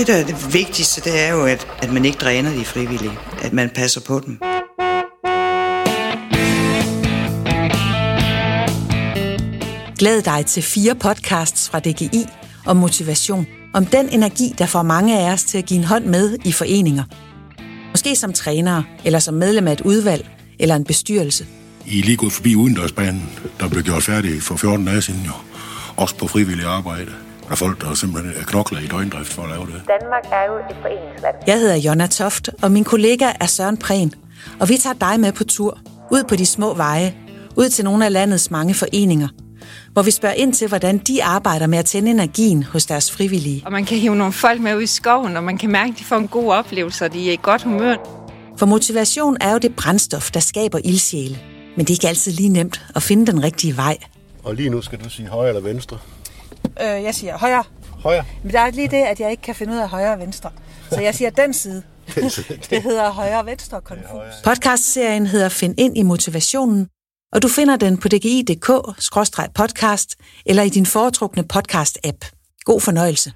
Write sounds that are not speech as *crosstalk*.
Det, der er det vigtigste, det er jo, at, at man ikke dræner de frivillige. At man passer på dem. Glæd dig til fire podcasts fra DGI om motivation. Om den energi, der får mange af os til at give en hånd med i foreninger. Måske som trænere, eller som medlem af et udvalg, eller en bestyrelse. I er lige gået forbi udendørsbanen, der blev gjort færdig for 14 dage siden jo. Også på frivillig arbejde. Der er folk, der simpelthen er knokler i døgndrift for at lave det. Danmark er jo et foreningsland. Jeg hedder Jonna Toft, og min kollega er Søren Prehn. Og vi tager dig med på tur, ud på de små veje, ud til nogle af landets mange foreninger, hvor vi spørger ind til, hvordan de arbejder med at tænde energien hos deres frivillige. Og man kan hive nogle folk med ud i skoven, og man kan mærke, at de får en god oplevelse, og de er i godt humør. For motivation er jo det brændstof, der skaber ildsjæle. Men det er ikke altid lige nemt at finde den rigtige vej. Og lige nu skal du sige højre eller venstre? Øh, jeg siger højre. Højre. Men der er lige det, at jeg ikke kan finde ud af højre og venstre. Så jeg siger den side. *laughs* Det hedder højre og venstre konfus. Podcastserien hedder Find ind i motivationen, og du finder den på dgi.dk-podcast eller i din foretrukne podcast-app. God fornøjelse.